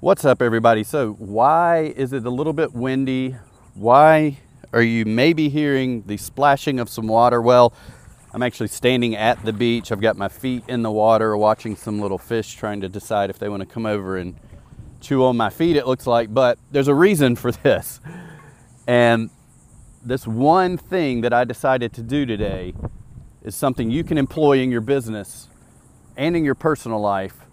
What's up, everybody? So, why is it a little bit windy? Why are you maybe hearing the splashing of some water? Well, I'm actually standing at the beach. I've got my feet in the water, watching some little fish trying to decide if they want to come over and chew on my feet, it looks like. But there's a reason for this. And this one thing that I decided to do today is something you can employ in your business and in your personal life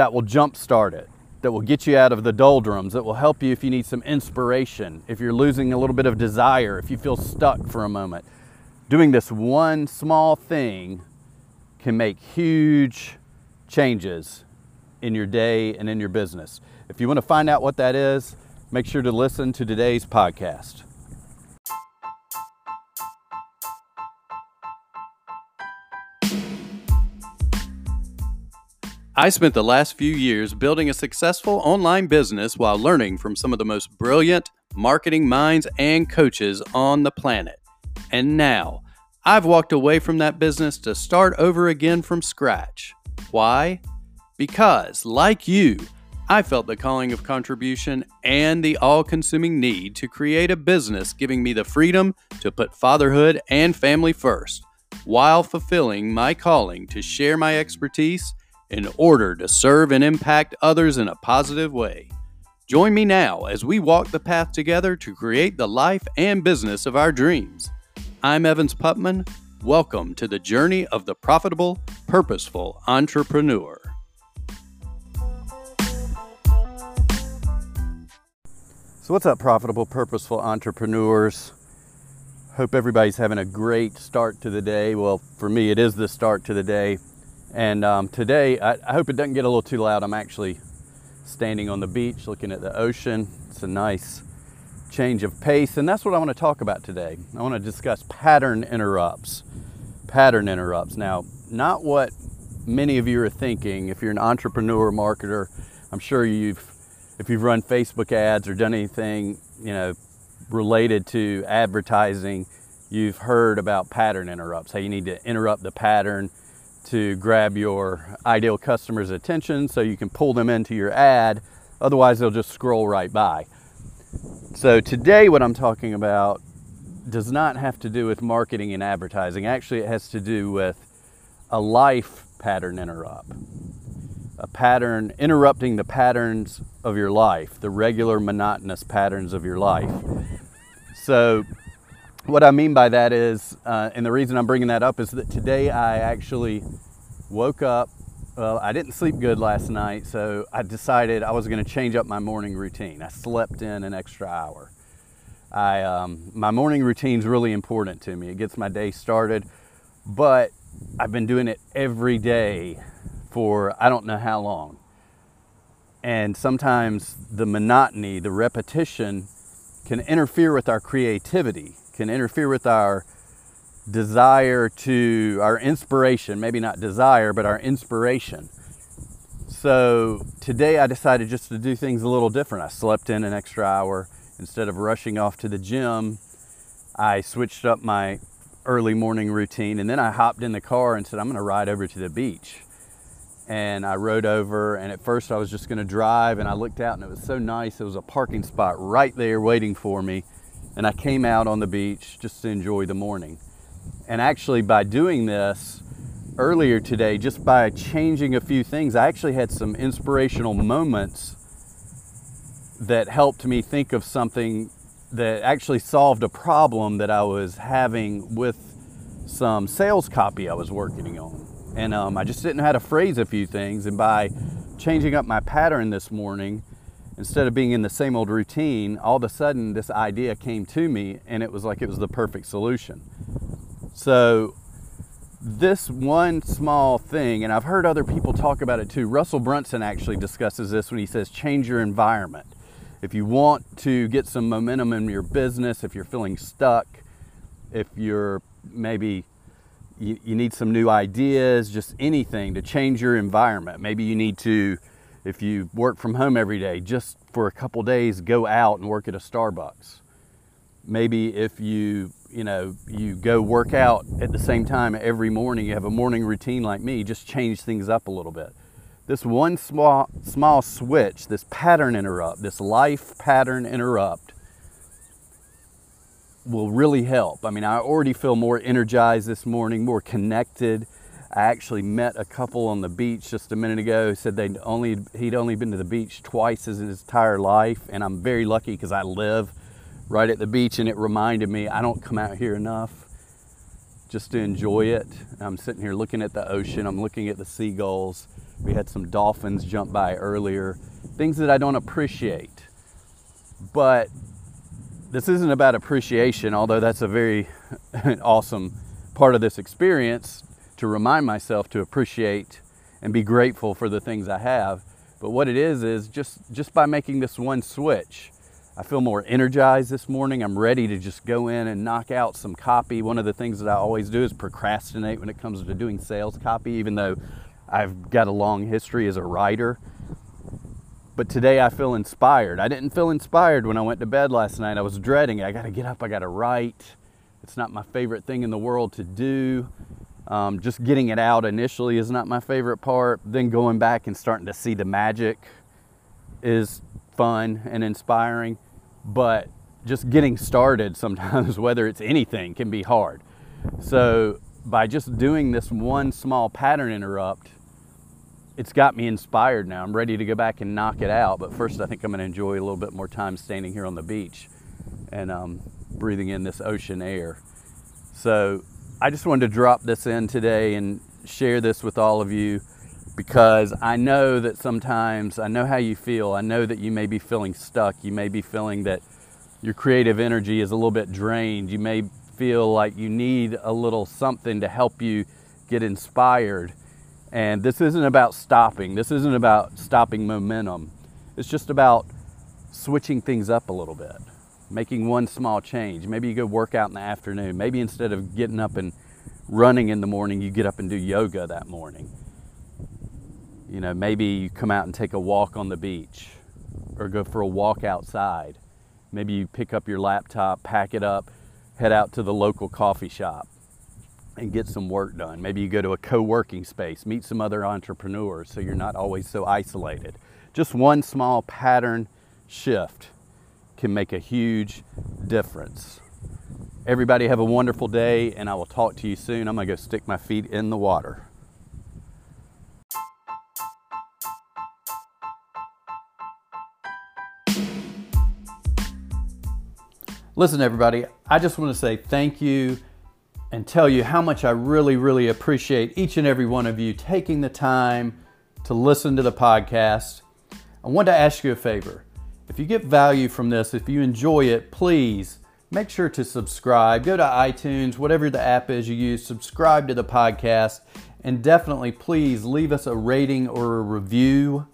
that will jumpstart it, that will get you out of the doldrums, that will help you if you need some inspiration, if you're losing a little bit of desire, if you feel stuck for a moment. Doing this one small thing can make huge changes in your day and in your business. If you want to find out what that is, make sure to listen to today's podcast. I spent the last few years building a successful online business while learning from some of the most brilliant marketing minds and coaches on the planet. And now, I've walked away from that business to start over again from scratch. Why? Because, like you, I felt the calling of contribution and the all consuming need to create a business giving me the freedom to put fatherhood and family first, while fulfilling my calling to share my expertise in order to serve and impact others in a positive way. Join me now as we walk the path together to create the life and business of our dreams. I'm Evans Putman. Welcome to the journey of the profitable, purposeful entrepreneur. So, what's up, profitable, purposeful entrepreneurs? Hope everybody's having a great start to the day. Well, for me, it is the start to the day. And um, today, I, I, hope it doesn't get a little too loud. I'm actually standing on the beach looking at the ocean. It's a nice change of pace, and that's what I want to talk about today. I want to discuss pattern interrupts. Pattern interrupts. Now, not what many of you are thinking. If you're an entrepreneur, marketer, I'm sure you've, if you've run Facebook ads or done anything, you know, related to advertising, you've heard about pattern interrupts. How you need to interrupt the pattern to grab your ideal customer's attention so you can pull them into your ad. Otherwise, they'll just scroll right by. So, today, what I'm talking about does not have to do with marketing and advertising. Actually, it has to do with a life pattern interrupt. A pattern interrupting the patterns of your life, the regular monotonous patterns of your life. So, what I mean by that is, uh, and the reason I'm bringing that up is that today I actually woke up. Well, I didn't sleep good last night, so I decided I was going to change up my morning routine. I slept in an extra hour. I, um, my morning routine is really important to me. It gets my day started, but I've been doing it every day for I don't know how long. And sometimes the monotony, the repetition, can interfere with our creativity can interfere with our desire to, our inspiration, maybe not desire, but our inspiration. So today I decided just to do things a little different. I slept in an extra hour. Instead of rushing off to the gym, I switched up my early morning routine and then I hopped in the car and said, I'm going to ride over to the beach. And I rode over, and at first I was just going to drive, and I looked out and it was so nice. There was a parking spot right there waiting for me and I came out on the beach just to enjoy the morning. And actually, by doing this earlier today, just by changing a few things, I actually had some inspirational moments that helped me think of something that actually solved a problem that I was having with some sales copy I was working on. And um, I just didn't know how to phrase a few things. And by changing up my pattern this morning, instead of being in the same old routine, all of a sudden this idea came to me and it was like it was the perfect solution. So, this one small thing, and I've heard other people talk about it too. Russell Brunson actually discusses this when he says change your environment. If you want to get some momentum in your business, if you're feeling stuck, if you're maybe you, you need some new ideas, just anything to change your environment. Maybe you need to if you work from home every day, just for a couple days, go out and work at a Starbucks. Maybe if you, you know, you go work out at the same time every morning, you have a morning routine like me, just change things up a little bit. this one small small switch, this pattern interrupt, this life pattern interrupt will really help. I mean, I already feel more energized this morning, more connected. I actually met a couple on the beach just a minute ago said they'd only he'd only been to the beach twice in his entire life, and I'm very lucky because I live right at the beach, and it reminded me I don't come out here enough just to enjoy it. I'm sitting here looking at the ocean. I'm looking at the seagulls. We had some dolphins jump by earlier. Things that I don't appreciate, but this isn't about appreciation, although that's a very awesome part of this experience to remind myself to appreciate and be grateful for the things I have. But what it is is just just by making this one switch, I feel more energized this morning. I'm ready to just go in and knock out some copy. One of the things that I always do is procrastinate when it comes to doing sales copy, even though I've got a long history as a writer but today I feel inspired. I didn't feel inspired when I went to bed last night. I was dreading it. I got to get up, I got to write. It's not my favorite thing in the world to do. Um, just getting it out initially is not my favorite part. Then going back and starting to see the magic is fun and inspiring. But just getting started sometimes, whether it's anything, can be hard. So by just doing this one small pattern interrupt, it's got me inspired now. I'm ready to go back and knock it out. But first, I think I'm going to enjoy a little bit more time standing here on the beach and um, breathing in this ocean air. So I just wanted to drop this in today and share this with all of you because I know that sometimes I know how you feel. I know that you may be feeling stuck. You may be feeling that your creative energy is a little bit drained. You may feel like you need a little something to help you get inspired. And this isn't about stopping. This isn't about stopping momentum. It's just about switching things up a little bit, making one small change. Maybe you go work out in the afternoon. Maybe instead of getting up and running in the morning, you get up and do yoga that morning. You know, maybe you come out and take a walk on the beach or go for a walk outside. Maybe you pick up your laptop, pack it up, head out to the local coffee shop and get some work done. Maybe you go to a co working space, meet some other entrepreneurs so you're not always so isolated. Just one small pattern shift can make a huge difference. Everybody have a wonderful day, and I will talk to you soon. I'm going to go stick my feet in the water. Listen, everybody, I just want to say thank you and tell you how much I really, really appreciate each and every one of you taking the time to listen to the podcast. I want to ask you a favor. If you get value from this, if you enjoy it, please make sure to subscribe. Go to iTunes, whatever the app is you use, subscribe to the podcast, and definitely please leave us a rating or a review.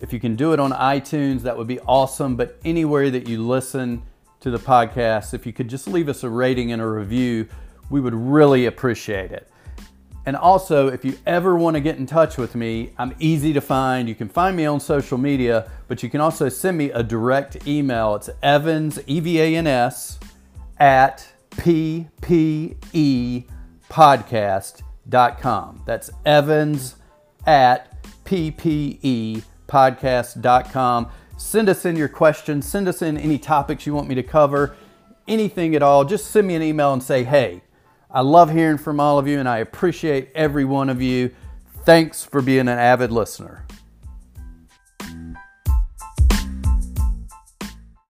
If you can do it on iTunes, that would be awesome. But anywhere that you listen to the podcast, if you could just leave us a rating and a review, we would really appreciate it. And also, if you ever want to get in touch with me, I'm easy to find. You can find me on social media, but you can also send me a direct email. It's Evans, E V A N S, at P P E ppepodcast.com. That's Evans at P P E ppepodcast.com. Send us in your questions, send us in any topics you want me to cover, anything at all. Just send me an email and say, hey, I love hearing from all of you and I appreciate every one of you. Thanks for being an avid listener.